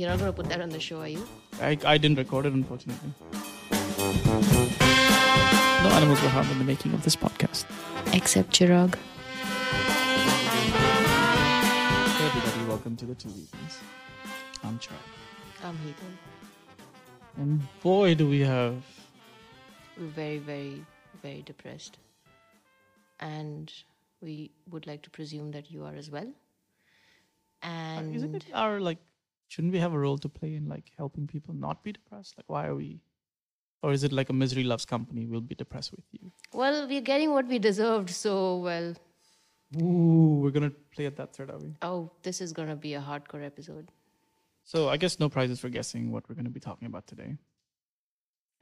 You're not going to put that on the show, are you? I, I didn't record it, unfortunately. No animals were harmed in the making of this podcast. Except Chirag. Hey, everybody, welcome to the Two Vegans. I'm Char. I'm Heathen. And boy, do we have. We're very, very, very depressed. And we would like to presume that you are as well. Uh, and Isn't it our, like, shouldn't we have a role to play in, like, helping people not be depressed? Like, why are we. Or is it like a misery loves company? We'll be depressed with you. well, we're getting what we deserved, so well. Ooh, we're gonna play at that thread, are we? Oh, this is going to be a hardcore episode. So I guess no prizes for guessing what we're gonna be talking about today.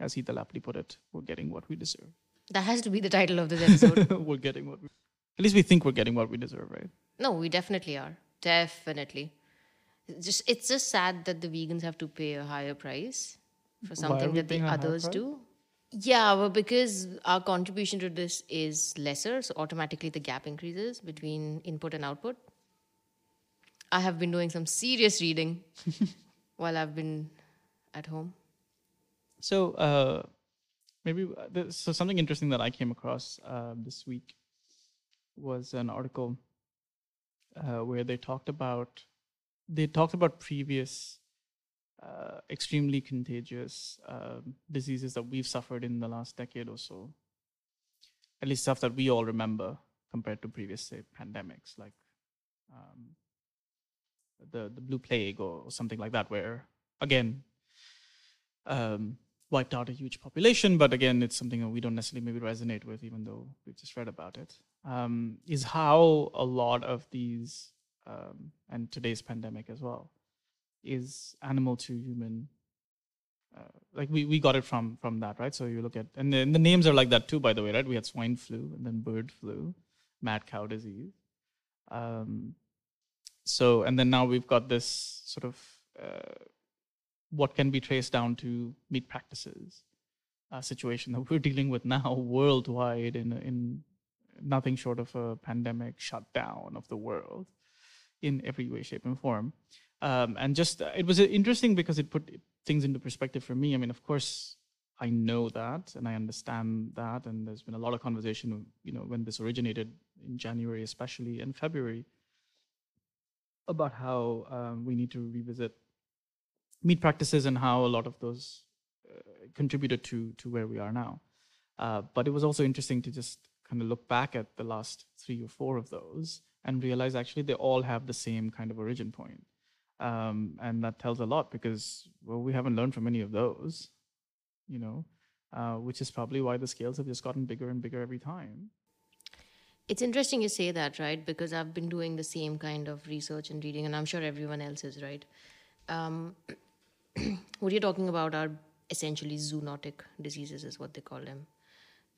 As Heath Lapley put it, we're getting what we deserve. That has to be the title of this episode. we're getting what we. At least we think we're getting what we deserve, right? no, we definitely are. Definitely. It's just it's just sad that the vegans have to pay a higher price for something that the paying a higher others do. Yeah, well, because our contribution to this is lesser, so automatically the gap increases between input and output. I have been doing some serious reading while I've been at home. So uh, maybe uh, so something interesting that I came across uh, this week was an article uh, where they talked about they talked about previous uh, extremely contagious um diseases that we've suffered in the last decade or so. At least stuff that we all remember compared to previous say pandemics like um, the the blue plague or, or something like that, where again um, wiped out a huge population, but again, it's something that we don't necessarily maybe resonate with, even though we've just read about it. Um, is how a lot of these, um, and today's pandemic as well, is animal to human. Uh, like we, we got it from from that, right? So you look at and the, names are like that too, by the way, right? We had swine flu and then bird flu, mad cow disease. Um, so and then now we've got this sort of uh, what can be traced down to meat practices uh, situation that we're dealing with now worldwide in in nothing short of a pandemic shutdown of the world in every way shape and form. Um, and just uh, it was uh, interesting because it put things into perspective for me. I mean of course i know that and i understand that. And there's been a lot of conversation you know when this originated in january especially in february about how um, we need to revisit meat practices and how a lot of those uh, contributed to to where we are now. Uh, but it was also interesting to just kind of look back at the last three or four of those and realize actually they all have the same kind of origin point. Um, and that tells a lot because well we haven't learned from any of those, you know, uh, which is probably why the scales have just gotten bigger and bigger every time. It's interesting you say that, right? Because I've been doing the same kind of research and reading, and I'm sure everyone else is, right? Um, what you're talking about are essentially zoonotic diseases, is what they call them.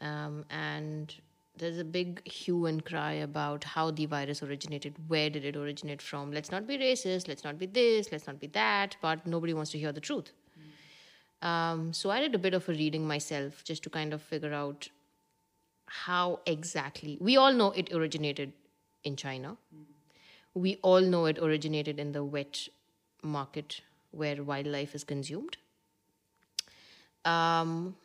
Um, and there's a big hue and cry about how the virus originated, where did it originate from. Let's not be racist, let's not be this, let's not be that, but nobody wants to hear the truth. Um, so I did a bit of a reading myself just to kind of figure out how exactly. We all know it originated in China. We all know it originated in the wet market where wildlife is consumed. Um,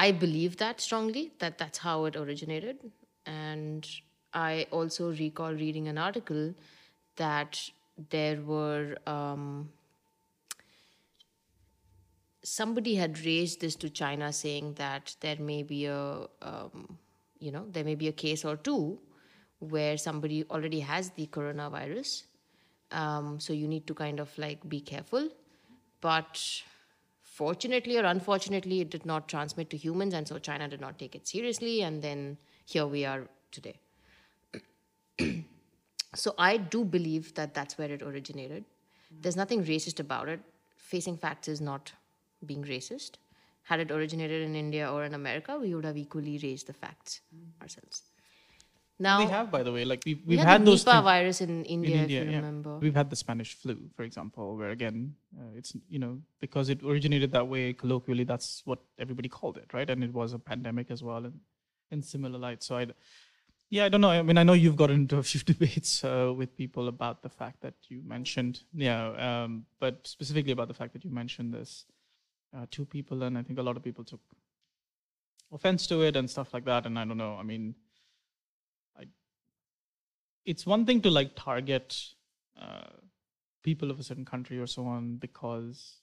I believe that strongly that that's how it originated, and I also recall reading an article that there were um, somebody had raised this to China, saying that there may be a um, you know there may be a case or two where somebody already has the coronavirus. Um, so you need to kind of like be careful. But fortunately or unfortunately it did not transmit to humans and so china did not take it seriously and then here we are today. So i do believe that that's where it originated. There's nothing racist about it. Facing facts is not being racist. Had it originated in india or in america we would have equally raised the facts ourselves now we have, by the way, like we've, we we've had, had the those Nipah virus in India, in India, if you yeah. remember. We've had the Spanish flu, for example, where again, uh, it's you know because it originated that way colloquially, that's what everybody called it, right? And it was a pandemic as well, and in similar light. So I, Yeah, I don't know. I mean, I know you've got into a few debates uh, with people about the fact that you mentioned, yeah, um, but specifically about the fact that you mentioned this uh, two people, and I think a lot of people took offense to it and stuff like that. And I don't know. I mean, it's one thing to like target uh, people of a certain country or so on because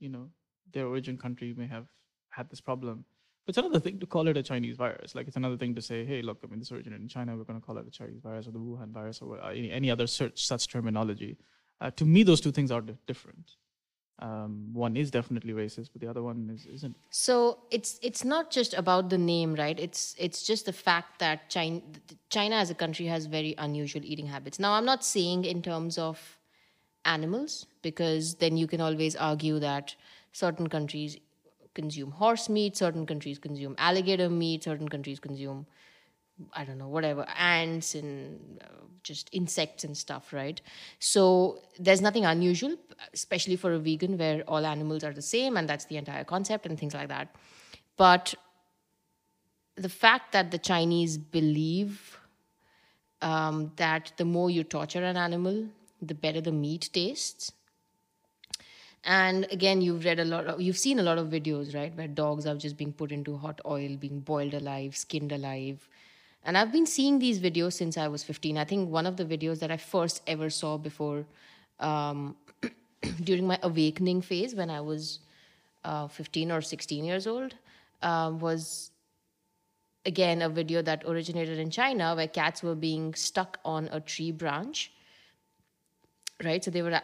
you know their origin country may have had this problem but it's another thing to call it a Chinese virus. Like it's another thing to say, hey, look, I mean, this originated in China. We're going to call it a Chinese virus or the Wuhan virus or any, any other such, such terminology. Uh, to me, those two things are different. Um, one is definitely racist, but the other one is, isn't. So it's it's not just about the name, right? It's it's just the fact that China China as a country has very unusual eating habits. Now, I'm not saying in terms of animals because then you can always argue that certain countries consume horse meat, certain countries consume alligator meat, certain countries consume, I don't know, whatever, ants and uh, just insects and stuff, right? So there's nothing unusual, especially for a vegan where all animals are the same and that's the entire concept and things like that. But the fact that the Chinese believe um, that the more you torture an animal, the better the meat tastes and again you've read a lot of you've seen a lot of videos right where dogs are just being put into hot oil being boiled alive skinned alive and i've been seeing these videos since i was 15 i think one of the videos that i first ever saw before um, during my awakening phase when i was uh, 15 or 16 years old uh, was again a video that originated in china where cats were being stuck on a tree branch right so they were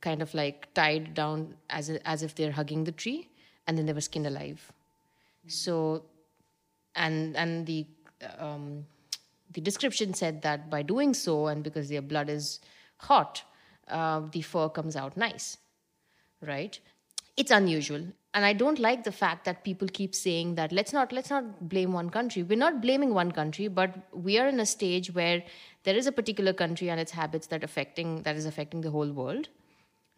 kind of like tied down as as if they're hugging the tree, and then they were skinned alive. So, and and the um, the description said that by doing so, and because their blood is hot, uh, the fur comes out nice, right? It's unusual, and I don't like the fact that people keep saying that let's not let's not blame one country. We're not blaming one country, but we are in a stage where there is a particular country and its habits that affecting that is affecting the whole world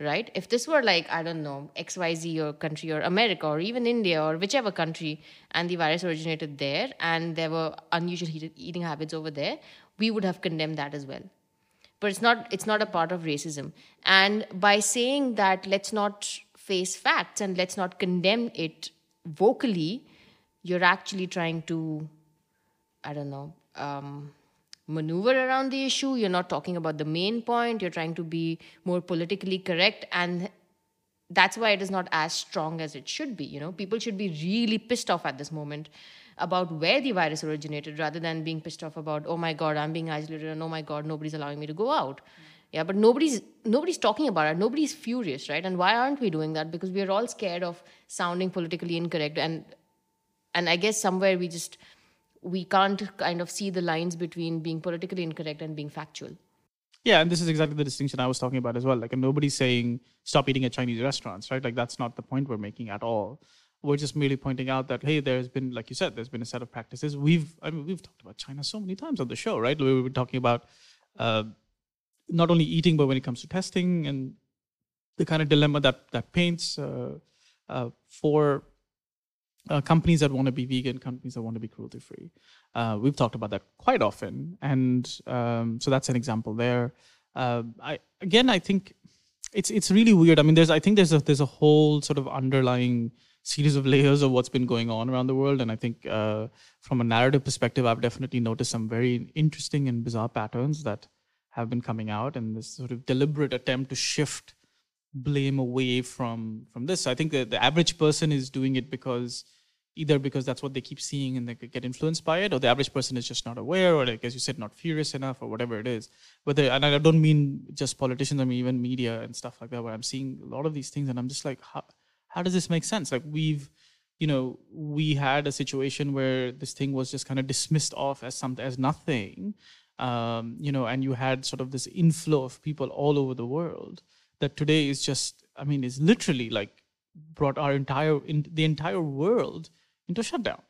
right? If this were like, I don't know, XYZ or country or America or even India or whichever country, and the virus originated there and there were unusual eating habits over there, we would have condemned that as well. But it's not it's not a part of racism. And by saying that let's not face facts and let's not condemn it vocally, you're actually trying to, I don't know, um, maneuver around the issue. You're not talking about the main point. You're trying to be more politically correct. And that's why it is not as strong as it should be. You know, people should be really pissed off at this moment about where the virus originated rather than being pissed off about, oh my God, I'm being isolated and oh my God, nobody's allowing me to go out. Yeah, but nobody's nobody's talking about it. Nobody's furious, right? And why aren't we doing that? Because we're all scared of sounding politically incorrect. And and I guess somewhere we just we can't kind of see the lines between being politically incorrect and being factual. Yeah, and this is exactly the distinction I was talking about as well. Like, nobody's saying stop eating at Chinese restaurants, right? Like, that's not the point we're making at all. We're just merely pointing out that hey, there's been, like you said, there's been a set of practices. We've, I mean, we've talked about China so many times on the show, right? We were talking about uh, not only eating, but when it comes to testing and the kind of dilemma that that paints uh, uh, for uh, companies that want to be vegan, companies that want to be cruelty free. Uh, we've talked about that quite often, and um, so that's an example there. Uh, I again, I think it's it's really weird. I mean, there's I think there's a there's a whole sort of underlying series of layers of what's been going on around the world, and I think uh, from a narrative perspective, I've definitely noticed some very interesting and bizarre patterns that have been coming out, and this sort of deliberate attempt to shift blame away from from this. I think that the average person is doing it because either because that's what they keep seeing and they get influenced by it, or the average person is just not aware, or like as you said, not furious enough, or whatever it is. Whether and I don't mean just politicians, I mean even media and stuff like that, where I'm seeing a lot of these things, and I'm just like, how how does this make sense? Like we've you know we had a situation where this thing was just kind of dismissed off as something as nothing um, you know and you had sort of this inflow of people all over the world that today is just i mean is literally like brought our entire in the entire world into shutdown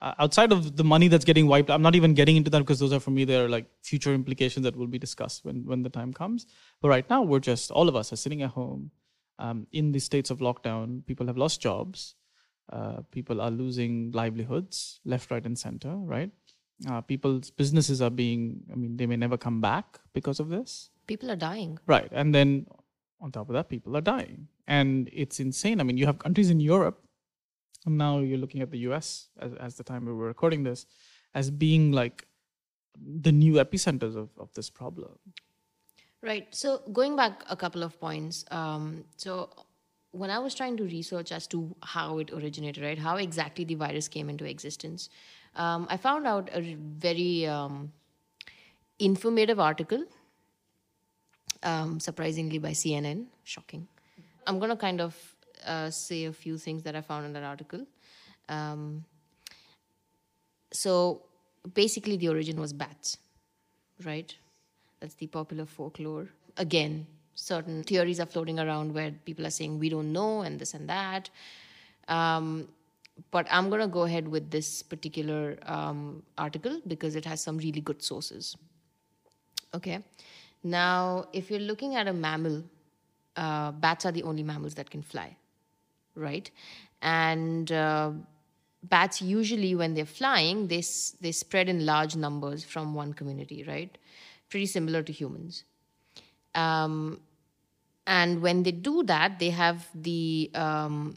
uh, outside of the money that's getting wiped i'm not even getting into that because those are for me they're like future implications that will be discussed when when the time comes but right now we're just all of us are sitting at home um, in the states of lockdown people have lost jobs uh, people are losing livelihoods left right and center right Uh, people's businesses are being, I mean, they may never come back because of this. People are dying. Right. And then on top of that, people are dying. And it's insane. I mean, you have countries in Europe, and now you're looking at the US as, as the time we were recording this, as being like the new epicenters of, of this problem. Right. So going back a couple of points. Um, so when I was trying to research as to how it originated, right, how exactly the virus came into existence, um, I found out a very um, informative article, um, surprisingly by CNN. Shocking. I'm going to kind of uh, say a few things that I found in that article. Um, so basically, the origin was bats, right? That's the popular folklore. Again, certain theories are floating around where people are saying we don't know and this and that. Um, but I'm going to go ahead with this particular um, article because it has some really good sources. Okay. Now, if you're looking at a mammal, uh, bats are the only mammals that can fly, right? And uh, bats usually, when they're flying, they, they spread in large numbers from one community, right? Pretty similar to humans. Um, and when they do that, they have the um,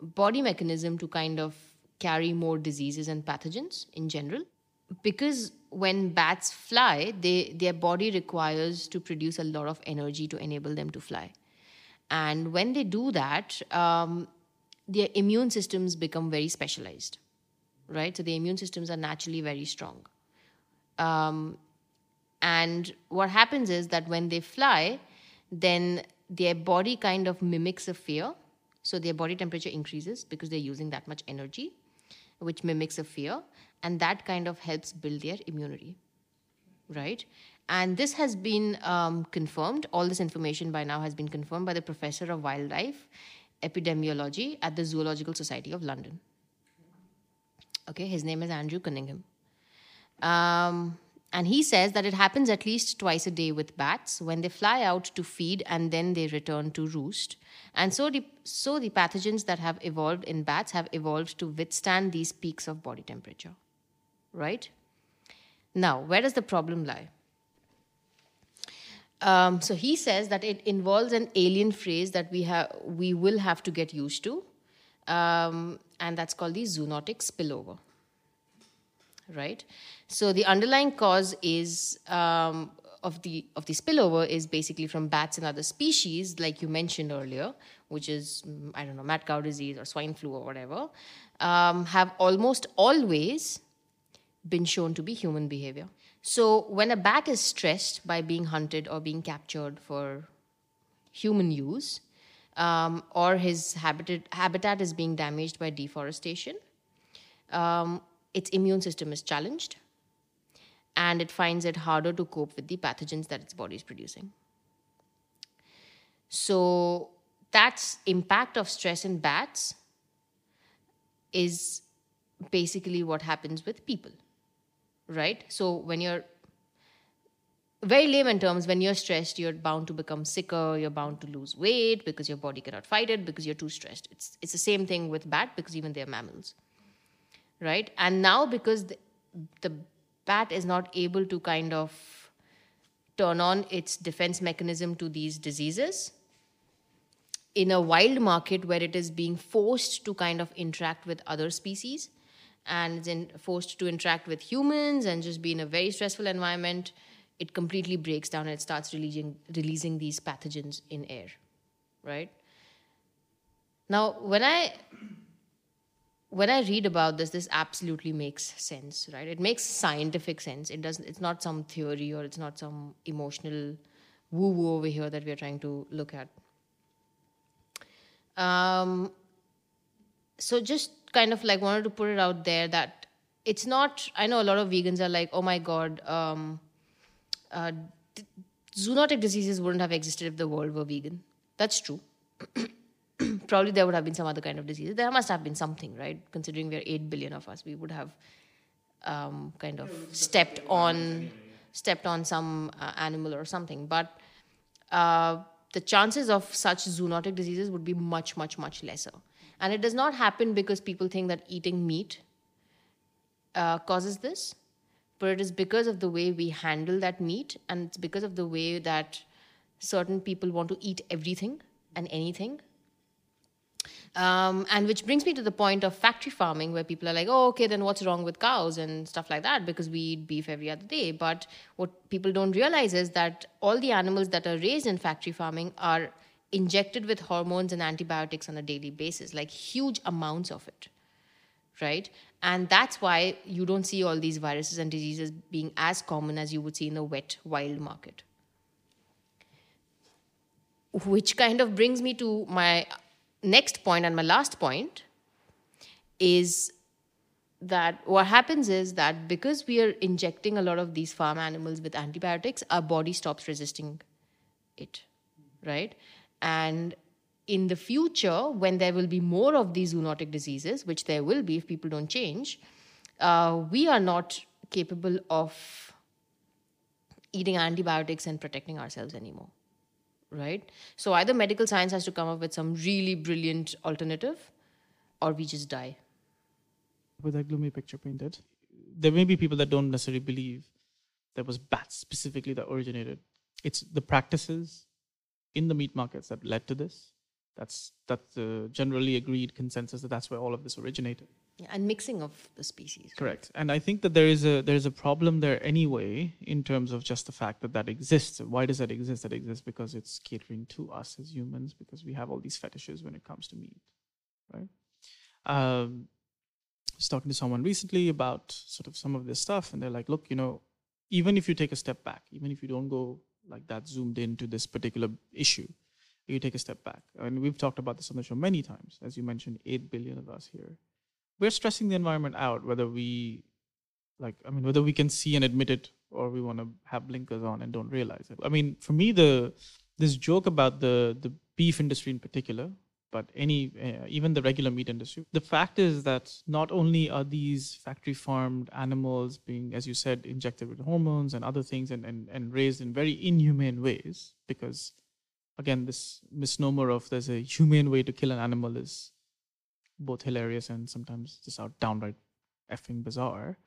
body mechanism to kind of carry more diseases and pathogens in general. Because when bats fly, they, their body requires to produce a lot of energy to enable them to fly. And when they do that, um, their immune systems become very specialized, right? So the immune systems are naturally very strong. Um, and what happens is that when they fly, then their body kind of mimics a fear. So their body temperature increases because they're using that much energy, which mimics a fear. And that kind of helps build their immunity, right? And this has been um, confirmed. All this information by now has been confirmed by the professor of wildlife epidemiology at the Zoological Society of London. Okay, his name is Andrew Cunningham. Um, and he says that it happens at least twice a day with bats when they fly out to feed and then they return to roost. And so the, so the pathogens that have evolved in bats have evolved to withstand these peaks of body temperature. Right? Now, where does the problem lie? Um, so he says that it involves an alien phrase that we have we will have to get used to, um, and that's called the zoonotic spillover. Right. So the underlying cause is um, of the of the spillover is basically from bats and other species, like you mentioned earlier, which is mm, I don't know mad cow disease or swine flu or whatever, um, have almost always been shown to be human behavior. So when a bat is stressed by being hunted or being captured for human use, um, or his habitat habitat is being damaged by deforestation, um, its immune system is challenged, and it finds it harder to cope with the pathogens that its body is producing. So that's impact of stress in bats is basically what happens with people right? So when you're very layman terms, when you're stressed, you're bound to become sicker. You're bound to lose weight because your body cannot fight it because you're too stressed. It's it's the same thing with bat because even they're mammals, right? And now because the, the bat is not able to kind of turn on its defense mechanism to these diseases in a wild market where it is being forced to kind of interact with other species and then forced to interact with humans and just be in a very stressful environment, it completely breaks down and it starts releasing releasing these pathogens in air, right? Now, when I when I read about this, this absolutely makes sense, right? It makes scientific sense. It doesn't. It's not some theory or it's not some emotional woo woo over here that we're trying to look at. Um, so just kind of like wanted to put it out there that it's not i know a lot of vegans are like oh my god um, uh, d- zoonotic diseases wouldn't have existed if the world were vegan. That's true. Probably there would have been some other kind of disease there must have been something right? Considering we're 8 billion of us we would have um, kind of stepped on stepped on some uh, animal or something. But uh, the chances of such zoonotic diseases would be much much much lesser and it does not happen because people think that eating meat uh, causes this. but it is because of the way we handle that meat, and it's because of the way that certain people want to eat everything and anything. Um, and which brings me to the point of factory farming, where people are like, oh, okay, then what's wrong with cows and stuff like that because we eat beef every other day. But what people don't realize is that all the animals that are raised in factory farming are injected with hormones and antibiotics on a daily basis, like huge amounts of it. Right? And that's why you don't see all these viruses and diseases being as common as you would see in the wet, wild market. Which kind of brings me to my next point and my last point is that what happens is that because we are injecting a lot of these farm animals with antibiotics, our body stops resisting it, right? And in the future, when there will be more of these zoonotic diseases, which there will be if people don't change, uh, we are not capable of eating antibiotics and protecting ourselves anymore. Right? So either medical science has to come up with some really brilliant alternative, or we just die. With that gloomy picture painted, there may be people that don't necessarily believe there was bats specifically that originated. It's the practices in the meat markets that led to this. That's that's the generally agreed consensus that that's where all of this originated. And mixing of the species. Correct. And I think that there is a there is a problem there anyway in terms of just the fact that that exists. Why does that exist? That exists because it's catering to us as humans because we have all these fetishes when it comes to meat, right? Um, I was talking to someone recently about sort of some of this stuff, and they're like, "Look, you know, even if you take a step back, even if you don't go like that zoomed into this particular issue, you take a step back. And we've talked about this on the show many times. As you mentioned, 8 billion of us here. We're stressing the environment out, whether we, like, I mean, whether we can see and admit it or we want to have blinkers on and don't realize it. I mean, for me, the this joke about the the beef industry in particular, but any uh, even the regular meat industry the fact is that not only are these factory farmed animals being as you said injected with hormones and other things and, and, and raised in very inhumane ways because again this misnomer of there's a humane way to kill an animal is both hilarious and sometimes just out downright effing bizarre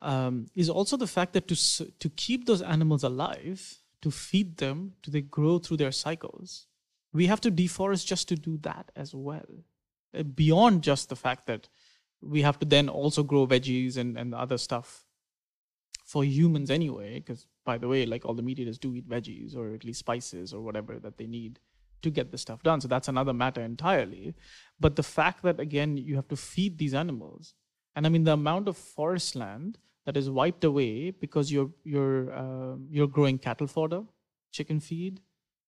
um, is also the fact that to to keep those animals alive to feed them to they grow through their cycles we have to deforest just to do that as well. Uh, beyond just the fact that we have to then also grow veggies and, and other stuff for humans anyway because by the way like all the meat eaters do eat veggies or at least spices or whatever that they need to get this stuff done so that's another matter entirely but the fact that again you have to feed these animals and i mean the amount of forest land that is wiped away because you're you're uh, you're growing cattle fodder chicken feed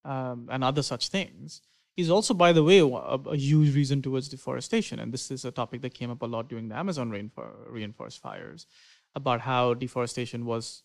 um, and other such things is also, by the way, a, a, huge reason towards deforestation. And this is a topic that came up a lot during the Amazon rainforest fires about how deforestation was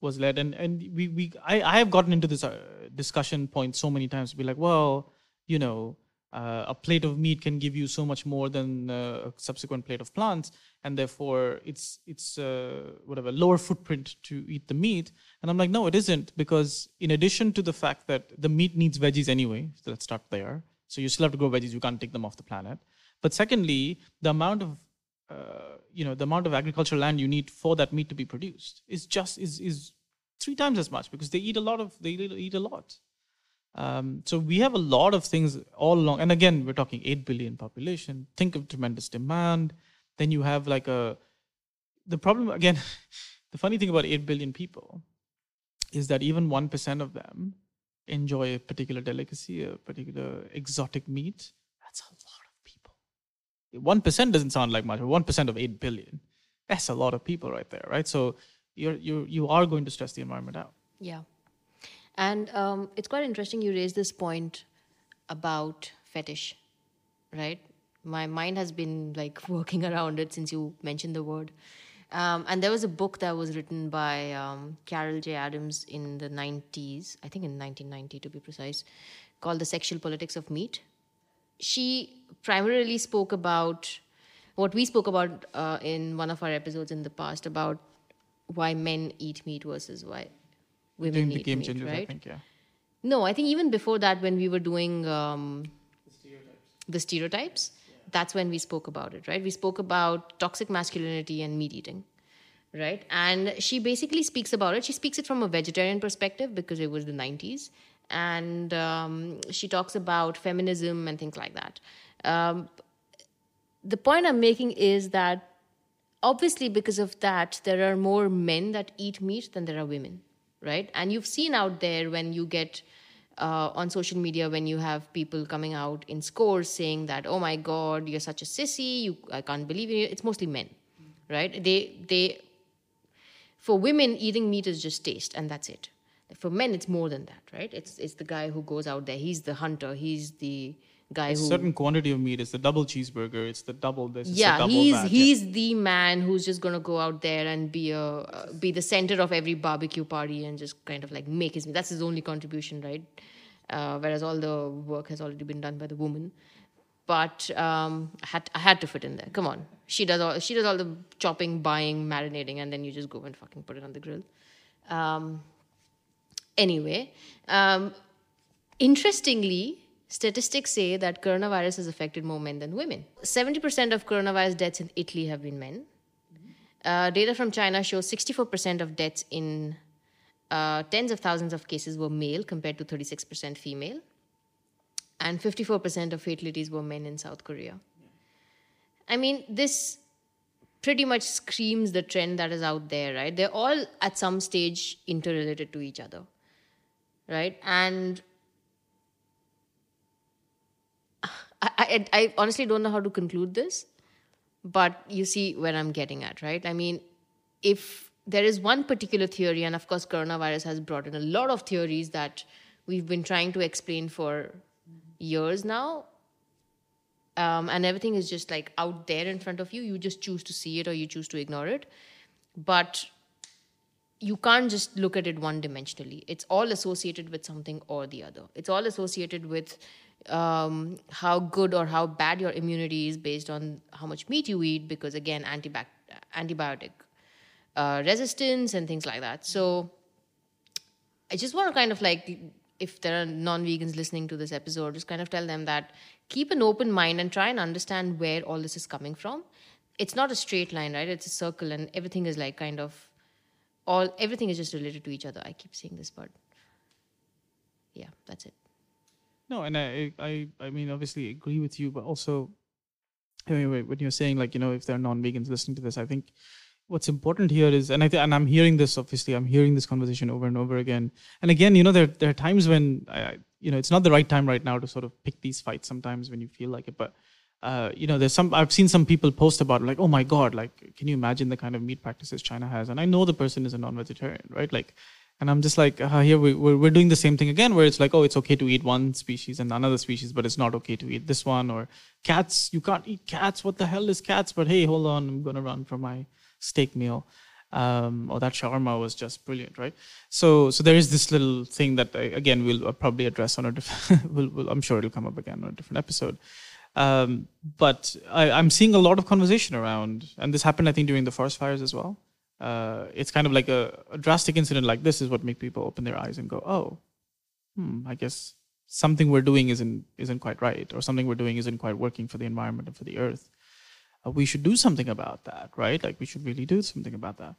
was led. And and we, we I, I have gotten into this uh, discussion point so many times to be like, well, you know, uh, a plate of meat can give you so much more than uh, a subsequent plate of plants and therefore it's it's uh, whatever lower footprint to eat the meat. And i'm like no it isn't because in addition to the fact that the meat needs veggies anyway so let's start there. So you still have to grow veggies you can't take them off the planet. But secondly the amount of uh, you know the amount of agricultural land you need for that meat to be produced is just is is three times as much because they eat a lot of they eat a lot um, so we have a lot of things all along. And again, we're talking 8 billion population. Think of tremendous demand. Then you have like a, the problem, again, the funny thing about 8 billion people is that even 1% of them enjoy a particular delicacy, a particular exotic meat. That's a lot of people. 1% doesn't sound like much, but 1% of 8 billion, that's a lot of people right there, right? So you're, you're, you are going to stress the environment out. Yeah. And um, it's quite interesting you raised this point about fetish, right? My mind has been like working around it since you mentioned the word. Um, and there was a book that was written by um, Carol J. Adams in the 90s, I think in 1990 to be precise, called The Sexual Politics of Meat. She primarily spoke about what we spoke about uh, in one of our episodes in the past about why men eat meat versus why women the game meat, changers, right? I think, yeah. No, I think even before that, when we were doing um, the stereotypes, that's when we spoke about it, right? We spoke about toxic masculinity and meat eating, right? And she basically speaks about it. She speaks it from a vegetarian perspective because it was the 90s. And um, she talks about feminism and things like that. Um, the point I'm making is that obviously, because of that, there are more men that eat meat than there are women, right? And you've seen out there when you get uh, on social media when you have people coming out in scores saying that, "Oh my God, you're such a sissy! You, I can't believe you." It's mostly men, right? They they for women eating meat is just taste and that's it for men it's more than that right it's it's the guy who goes out there he's the hunter he's the guy A who certain quantity of meat. It's the double cheeseburger. It's the double this. yeah double he's that, yeah. he's the man who's just gonna go out there and be a uh, be the center of every barbecue party and just kind of like make his meat that's his only contribution right uh, whereas all the work has already been done by the woman but um, I had I had to fit in there. Come on, she does all she does all the chopping, buying, marinating, and then you just go and fucking put it on the grill. Um, anyway, um, interestingly, statistics say that coronavirus has affected more men than women. Seventy percent of coronavirus deaths in Italy have been men. Uh, data from China shows sixty-four percent of deaths in uh, tens of thousands of cases were male compared to thirty-six percent female and 54% of fatalities were men in South Korea. I mean, this pretty much screams the trend that is out there, right? They're all at some stage interrelated to each other, right? And I, I, I honestly don't know how to conclude this, but you see where I'm getting at, right? I mean, if there is one particular theory, and of course, coronavirus has brought in a lot of theories that we've been trying to explain for years now um, and everything is just like out there in front of you you just choose to see it or you choose to ignore it but you can't just look at it one dimensionally it's all associated with something or the other it's all associated with um, how good or how bad your immunity is based on how much meat you eat because again antibac- antibiotic uh, resistance and things like that so I just want to kind of like, if there are non vegans listening to this episode, just kind of tell them that keep an open mind and try and understand where all this is coming from. It's not a straight line, right? It's a circle, and everything is like kind of all, everything is just related to each other. I keep saying this, but yeah, that's it. No, and I, I, I mean, obviously agree with you, but also, anyway, when you're saying like, you know, if there are non-vegans listening to this, I think what's important here is, and I th- and I'm hearing this. Obviously, I'm hearing this conversation over and over again. And again, you know, there there are times when I, I- you know, it's not the right time right now to sort of pick these fights. Sometimes when you feel like it, but. Uh, you know, there's some. I've seen some people post about like, oh my god, like, can you imagine the kind of meat practices China has? And I know the person is a non-vegetarian, right? Like, and I'm just like, uh, here we, we're, we're doing the same thing again, where it's like, oh, it's okay to eat one species and another species, but it's not okay to eat this one. Or cats, you can't eat cats. What the hell is cats? But hey, hold on, I'm gonna run for my steak meal. Um, or that shawarma was just brilliant, right? So, so there is this little thing that I, again we'll uh, probably address on a different. we'll, we'll, I'm sure it'll come up again on a different episode. Um, but I, I'm seeing a lot of conversation around, and this happened, I think, during the forest fires as well. Uh, it's kind of like a, a drastic incident like this is what make people open their eyes and go, oh, hmm, I guess something we're doing isn't isn't quite right, or something we're doing isn't quite working for the environment and for the earth. Uh, we should do something about that, right? Like we should really do something about that.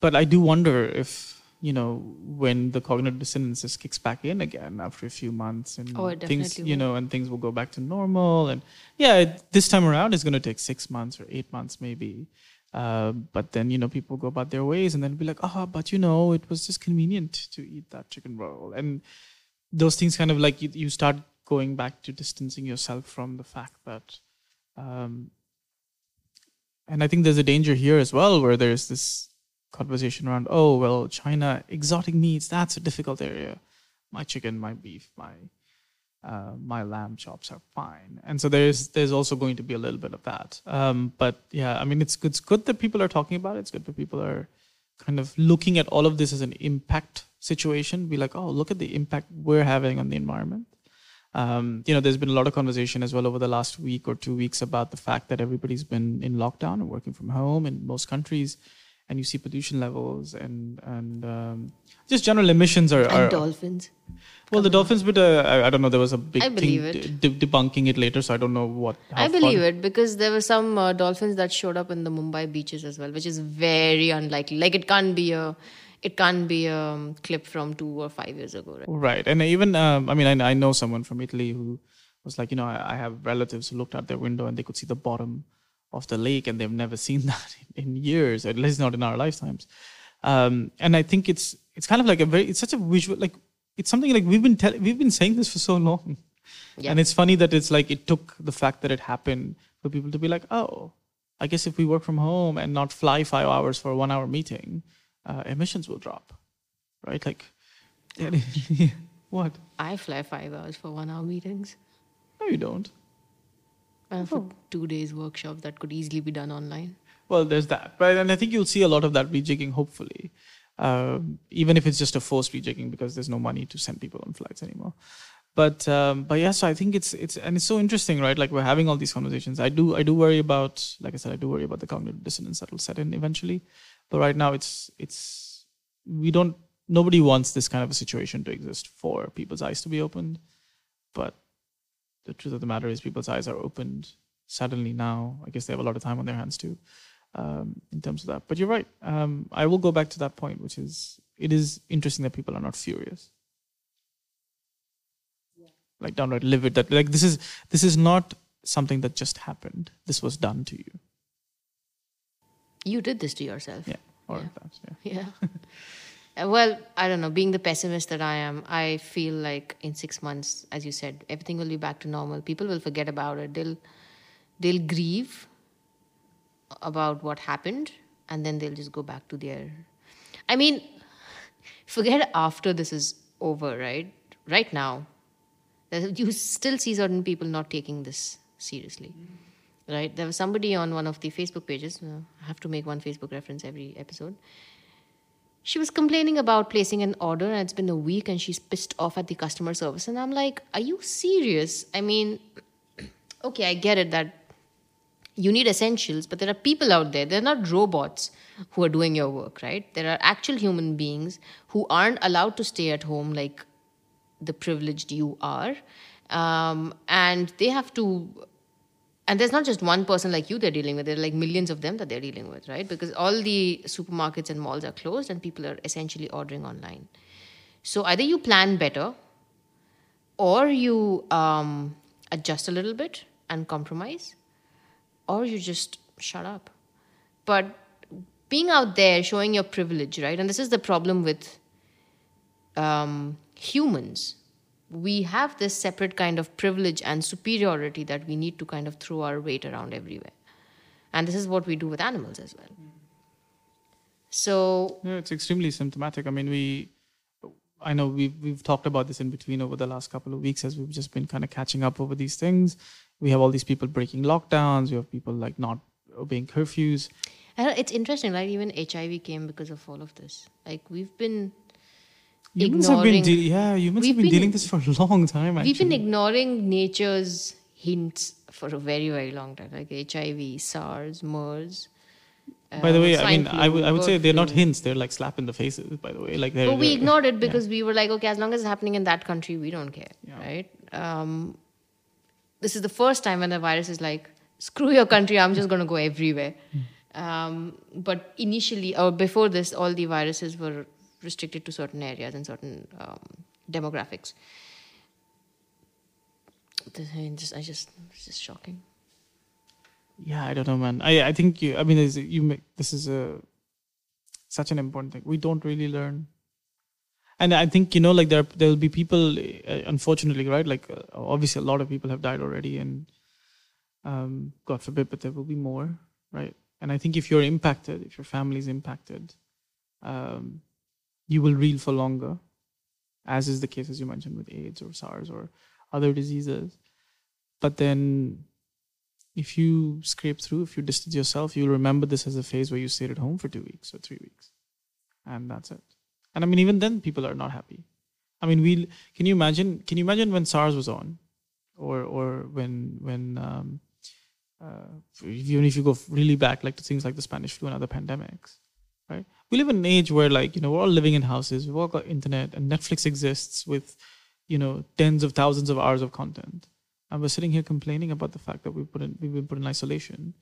But I do wonder if you know when the cognitive dissonance just kicks back in again after a few months and Oh, things you know and things will go back to normal. And yeah it, this time around it's going to take six months or eight months maybe. Uh, but then you know people go about their ways and then be like oh but you know it was just convenient to eat that chicken roll. And those things kind of like you, you start going back to distancing yourself from the fact that um, and i think there's a danger here as well where there's this conversation around oh well china exotic meats that's a difficult area. My chicken my beef my uh, my lamb chops are fine. And so there's there's also going to be a little bit of that. Um, but yeah i mean it's good, it's good that people are talking about it. It's good that people are kind of looking at all of this as an impact situation. Be like oh look at the impact we're having on the environment. Um, you know there's been a lot of conversation as well over the last week or two weeks about the fact that everybody's been in lockdown and working from home in most countries and you see pollution levels and and um, just general emissions are, And are dolphins. well the dolphins but uh, I, I don't know there was a big I believe it. de- debunking it later so i don't know what I believe far- it because there were some uh, dolphins that showed up in the Mumbai beaches as well, which is very unlikely. Like it can't be a, it can't be a um, clip from two or five years ago, right? Right. And even, um, I mean, I, I know someone from Italy who was like, you know, I, I have relatives who looked out their window and they could see the bottom of the lake and they've never seen that in, in years, at least not in our lifetimes. Um, and I think it's, it's kind of like a very, it's such a visual, like, it's something like we've been telling, we've been saying this for so long. Yeah. And it's funny that it's like it took the fact that it happened for people to be like, oh, I guess if we work from home and not fly five hours for a one hour meeting, uh, emissions will drop. Right? Like, what? I fly five hours for one hour meetings. No, you don't. And for two days workshop that could easily be done online. Well, there's that, right? And I think you'll see a lot of that rejigging, hopefully, um, even if it's just a forced rejigging because there's no money to send people on flights anymore. But um, but yeah, so I think it's it's and it's so interesting, right? Like we're having all these conversations. I do I do worry about, like I said, I do worry about the cognitive dissonance that will set in eventually. But right now, it's it's we don't nobody wants this kind of a situation to exist for people's eyes to be opened. But the truth of the matter is, people's eyes are opened suddenly now. I guess they have a lot of time on their hands too um, in terms of that. But you're right. Um, I will go back to that point, which is it is interesting that people are not furious, like downright livid. That like this is this is not something that just happened. This was done to you. You did this to yourself. Yeah, or Yeah. that. Yeah. Yeah. Well, I don't know. Being the pessimist that I am, I feel like in six months, as you said, everything will be back to normal. People will forget about it. They'll they'll grieve about what happened, and then they'll just go back to their. I mean, forget after this is over, right? Right now, you still see certain people not taking this seriously right? There was somebody on one of the Facebook pages. Uh, I have to make one Facebook reference every episode. She was complaining about placing an order, and it's been a week, and she's pissed off at the customer service. And I'm like, are you serious? I mean, okay, I get it that you need essentials, but there are people out there. They're not robots who are doing your work, right? There are actual human beings who aren't allowed to stay at home like the privileged you are. Um, and they have to and there's not just one person like you they're dealing with there are like millions of them that they're dealing with right? Because all the supermarkets and malls are closed and people are essentially ordering online. So either you plan better or you um, adjust a little bit and compromise or you just shut up. But being out there showing your privilege right? And this is the problem with um, humans we have this separate kind of privilege and superiority that we need to kind of throw our weight around everywhere. And this is what we do with animals as well. So, Yeah, it's extremely symptomatic. I mean, we, I know we've we've talked about this in between over the last couple of weeks as we've just been kind of catching up over these things. We have all these people breaking lockdowns. We have people like not obeying curfews. It's interesting, Like Even HIV came because of all of this. Like, we've been Humans have been, ignoring. de- yeah, humans We've been, been- dealing this for a long time. Actually, We've been ignoring nature's hints for a very, very long time, like HIV, SARS, MERS. By the uh, way, I mean, I would I would say they're not hints; they're like slap in the faces. By the way, like they're. But we they're- ignored it yeah. because we were like, okay, as long as it's happening in that country, we don't care, Yeah. right? Um, this is the first time when the virus is like, screw your country, I'm just going to go everywhere. Um, but initially, or before this, all the viruses were restricted to certain areas and certain um, demographics. I just, I just, it's just shocking. Yeah, I don't know, man. I I think you. I mean, you make this is a such an important thing. We don't really learn, and I think you know, like there there will be people, uh, unfortunately, right? Like uh, obviously, a lot of people have died already, and um, God forbid, but there will be more, right? And I think if you're impacted, if your family is impacted, um, you will reel for longer, as is the case as you mentioned with AIDS or SARS or other diseases. But then if you scrape through, if you distance yourself, you'll remember this as a phase where you stayed at home for two weeks or three weeks, and that's it. And I mean, even then, people are not happy. I mean, we can you imagine? Can you imagine when SARS was on, or or when when um, uh, even if you go really back, like to things like the Spanish flu and other pandemics, right? We live in an age where like you know we're all living in houses, we've all got internet, and Netflix exists with you know tens of thousands of hours of content, and we're sitting here complaining about the fact that we put in we've been put in isolation.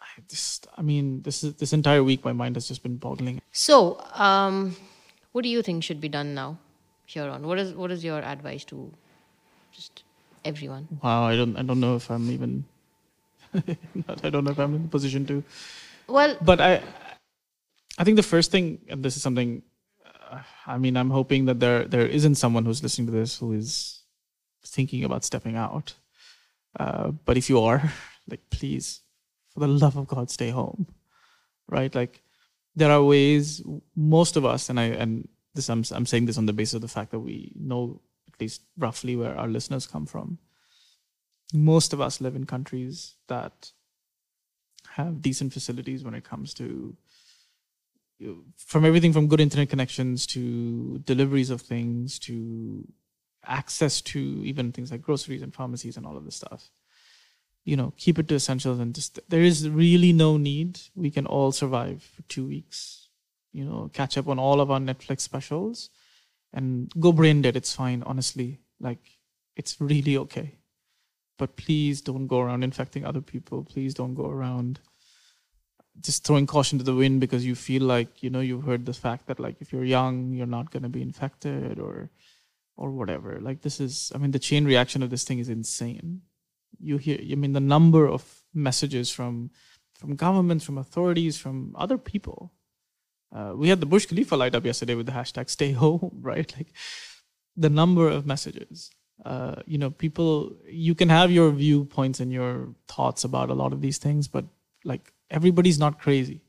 I just, I mean, this is this entire week, my mind has just been boggling. So, um, what do you think should be done now, here on? What is what is your advice to just everyone? Wow, I don't, I don't know if I'm even, I don't know if I'm in the position to. Well, But I, I think the first thing, and this is something, uh, I mean, I'm hoping that there there isn't someone who's listening to this who is thinking about stepping out. Uh, but if you are, like, please, for the love of God, stay home, right? Like, there are ways. Most of us, and I, and this, I'm, I'm saying this on the basis of the fact that we know at least roughly where our listeners come from. Most of us live in countries that have decent facilities when it comes to from everything from good internet connections to deliveries of things to access to even things like groceries and pharmacies and all of this stuff you know keep it to essentials and just there is really no need. We can all survive for two weeks you know catch up on all of our netflix specials and go brain dead it's fine honestly. Like it's really okay. But please don't go around infecting other people. Please don't go around just throwing caution to the wind because you feel like you know you've heard the fact that like if you're young you're not going to be infected or or whatever like this is i mean the chain reaction of this thing is insane you hear i mean the number of messages from from governments from authorities from other people uh, we had the Burj Khalifa light up yesterday with the hashtag stay home, right? Like the number of messages. Uh, you know, people, you can have your viewpoints and your thoughts about a lot of these things, but like everybody's not crazy.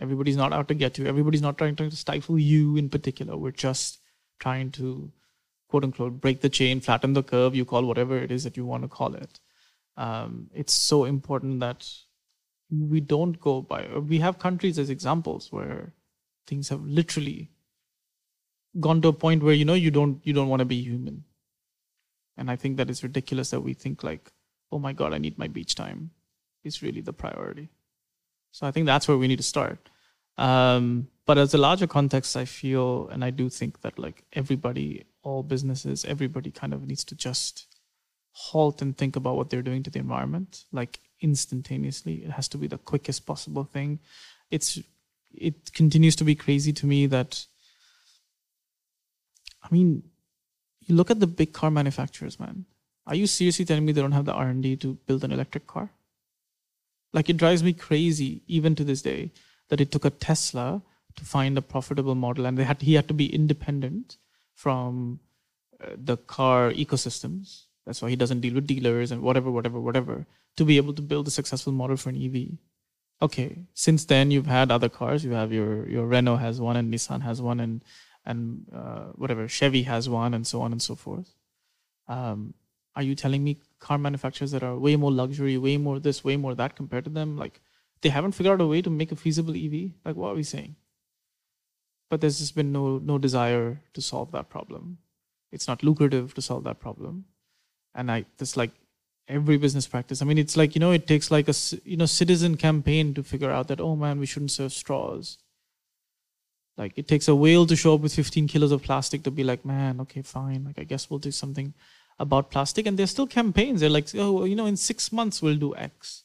Everybody's not out to get you. Everybody's not trying to stifle you in particular. We're just trying to, quote unquote, break the chain, flatten the curve, you call whatever it is that you want to call it. Um, it's so important that we don't go by we have countries as examples where things have literally gone to a point where you know you don't you don't want to be human and i think that it's ridiculous that we think like oh my god i need my beach time is really the priority. So i think that's where we need to start. Um, but as a larger context i feel and i do think that like everybody all businesses everybody kind of needs to just halt and think about what they're doing to the environment. Like instantaneously it has to be the quickest possible thing. It's it continues to be crazy to me that i mean you look at the big car manufacturers man. Are you seriously telling me they don't have the r&d to build an electric car like it drives me crazy even to this day that it took a tesla to find a profitable model and they had he had to be independent from uh, the car ecosystems. That's why he doesn't deal with dealers and whatever whatever whatever to be able to build a successful model for an ev okay since then you've had other cars. You have your your renault has one and nissan has one and and uh, whatever chevy has one and so on and so forth. Um, are you telling me car manufacturers that are way more luxury way more this way more that compared to them? Like they haven't figured out a way to make a feasible ev like what are we saying? But there's just been no no desire to solve that problem. It's not lucrative to solve that problem. And i this like every business practice i mean it's like you know it takes like a you know citizen campaign to figure out that oh man we shouldn't serve straws. Like it takes a whale to show up with 15 kilos of plastic to be like man okay fine. Like i guess we'll do something about plastic and there's still campaigns. They're like oh you know in six months we'll do x.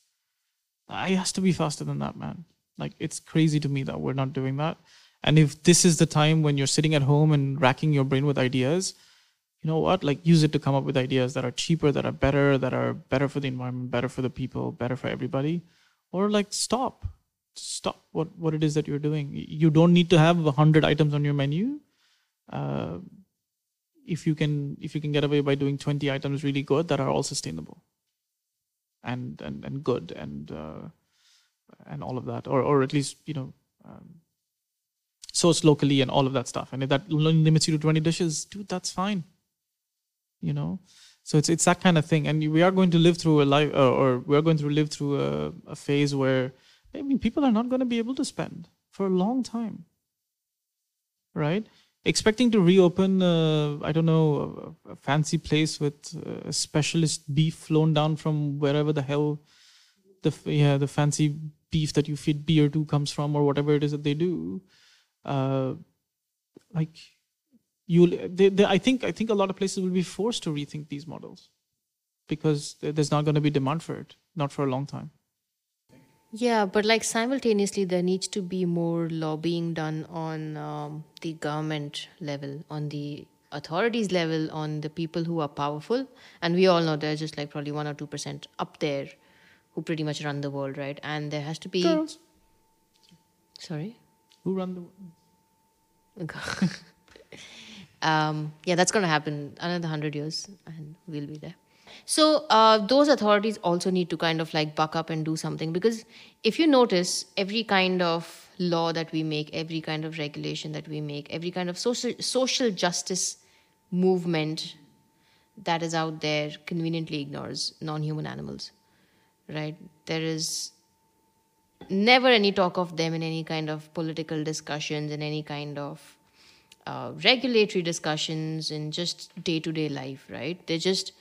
It has to be faster than that man. Like it's crazy to me that we're not doing that. And if this is the time when you're sitting at home and racking your brain with ideas you know what? Like use it to come up with ideas that are cheaper that are better that are better for the environment better for the people better for everybody. Or like stop. Stop what what it is that you're doing. You don't need to have a hundred items on your menu. Uh, if you can if you can get away by doing 20 items really good that are all sustainable and and, and good and uh, and all of that or or at least you know um, sourced locally and all of that stuff. And if that limits you to 20 dishes dude that's fine. You know? So it's it's that kind of thing. And we are going to live through a life uh, or we're going to live through a, a phase where i mean people are not going to be able to spend for a long time. Right expecting to reopen uh, i don't know a, a fancy place with uh, a specialist beef flown down from wherever the hell the yeah the fancy beef that you feed beer to comes from or whatever it is that they do uh, like you they, they, i think i think a lot of places will be forced to rethink these models because there's not going to be demand for it not for a long time yeah, but like simultaneously, there needs to be more lobbying done on um, the government level, on the authorities level, on the people who are powerful. And we all know there's just like probably one or two percent up there who pretty much run the world, right? And there has to be. Girls. Sorry? Who run the world? um, yeah, that's going to happen another hundred years, and we'll be there. So uh, those authorities also need to kind of like buck up and do something because if you notice, every kind of law that we make, every kind of regulation that we make, every kind of social social justice movement that is out there conveniently ignores non-human animals, right? There is never any talk of them in any kind of political discussions, in any kind of uh, regulatory discussions, in just day-to-day life, right? They're just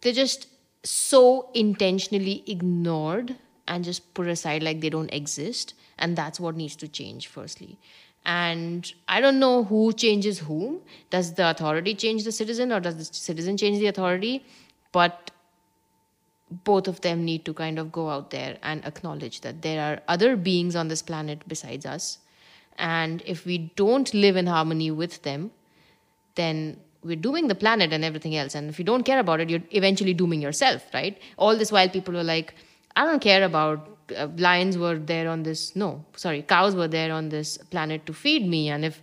they're just so intentionally ignored and just put aside like they don't exist and that's what needs to change firstly. And i don't know who changes whom. Does the authority change the citizen or does the citizen change the authority? But both of them need to kind of go out there and acknowledge that there are other beings on this planet besides us. And if we don't live in harmony with them then we're dooming the planet and everything else. And if you don't care about it, you're eventually dooming yourself, right? All this while people were like, I don't care about uh, lions were there on this. No, sorry, cows were there on this planet to feed me. And if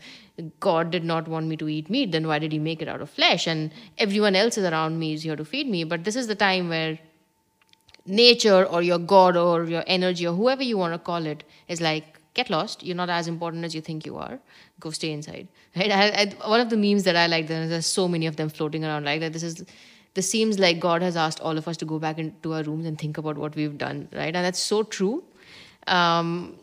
God did not want me to eat meat, then why did He make it out of flesh? And everyone else is around me is here to feed me. But this is the time where nature or your God or your energy or whoever you want to call it is like, get lost. You're not as important as you think you are. Go stay inside. Right? I, I, one of the memes that I like, there's so many of them floating around like that. This is, this seems like God has asked all of us to go back into our rooms and think about what we've done, right? And that's so true. Um,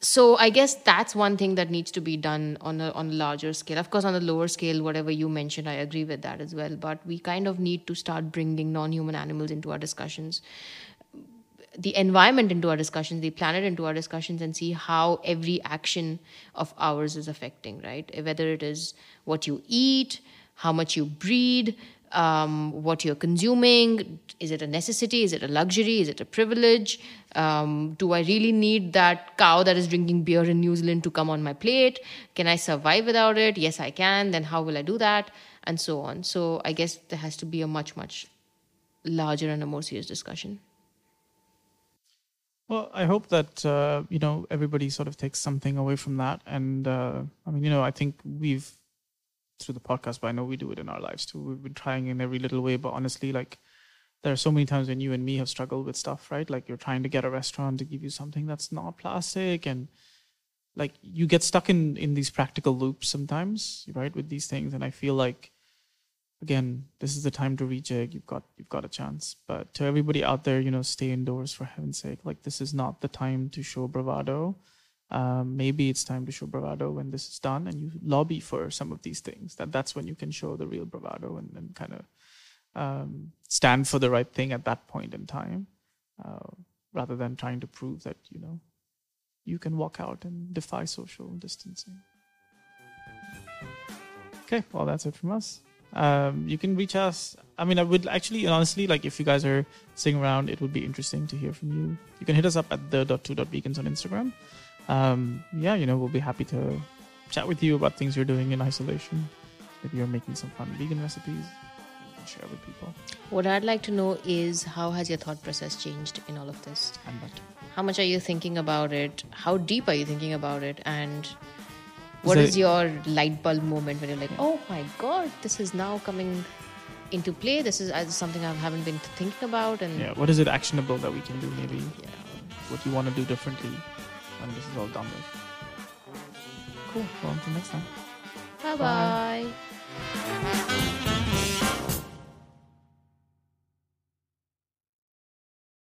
so I guess that's one thing that needs to be done on a on a larger scale. Of course, on the lower scale, whatever you mentioned, I agree with that as well. But we kind of need to start bringing non-human animals into our discussions the environment into our discussions, the planet into our discussions, and see how every action of ours is affecting, right? Whether it is what you eat, how much you breed, um, what you're consuming. Is it a necessity? Is it a luxury? Is it a privilege? Um, do I really need that cow that is drinking beer in New Zealand to come on my plate? Can I survive without it? Yes, I can. Then how will I do that? And so on. So I guess there has to be a much, much larger and a more serious discussion. Well, I hope that uh, you know everybody sort of takes something away from that, and uh, I mean, you know, I think we've through the podcast, but I know we do it in our lives too. We've been trying in every little way, but honestly, like there are so many times when you and me have struggled with stuff, right? Like you're trying to get a restaurant to give you something that's not plastic, and like you get stuck in in these practical loops sometimes, right? With these things, and I feel like again, this is the time to rejig. You've got you've got a chance. But to everybody out there, you know, stay indoors for heaven's sake. Like this is not the time to show bravado. Um, maybe it's time to show bravado when this is done, and you lobby for some of these things. That that's when you can show the real bravado and, and kind of um, stand for the right thing at that point in time, uh, rather than trying to prove that you know you can walk out and defy social distancing. Okay, well that's it from us um, you can reach us. I mean, I would actually, honestly, like if you guys are sitting around, it would be interesting to hear from you. You can hit us up at the dot two dot on Instagram. Um, yeah, you know, we'll be happy to chat with you about things you're doing in isolation. Maybe you're making some fun vegan recipes. Share with people. What I'd like to know is how has your thought process changed in all of this? How much are you thinking about it? How deep are you thinking about it? And what is, your light bulb moment when you're like, oh my god, this is now coming into play? This is uh, something I haven't been thinking about. And yeah, what is it actionable that we can do? Maybe yeah. what you want to do differently when this is all done with. Cool. Well, until next time. Bye-bye. bye bye